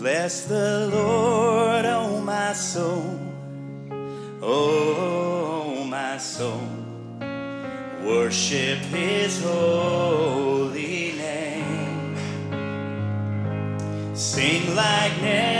Bless the Lord, oh my soul, oh my soul. Worship his holy name. Sing like never.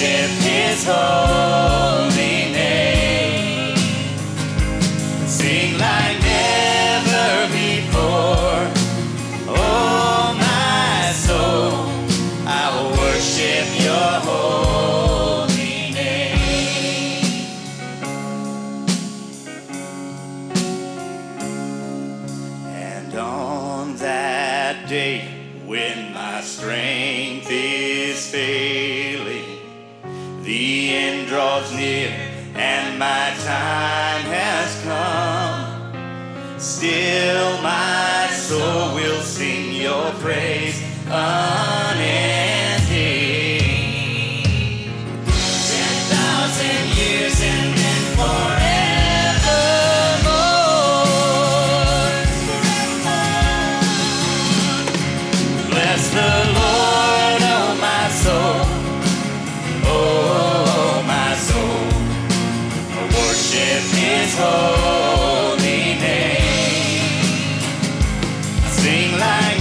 worship his holy name. Sing like never before. Oh, my soul, I will worship your holy name. And on that day when my strength is failing, the end draws near and my time has come. Still, my soul will sing your praise. sing like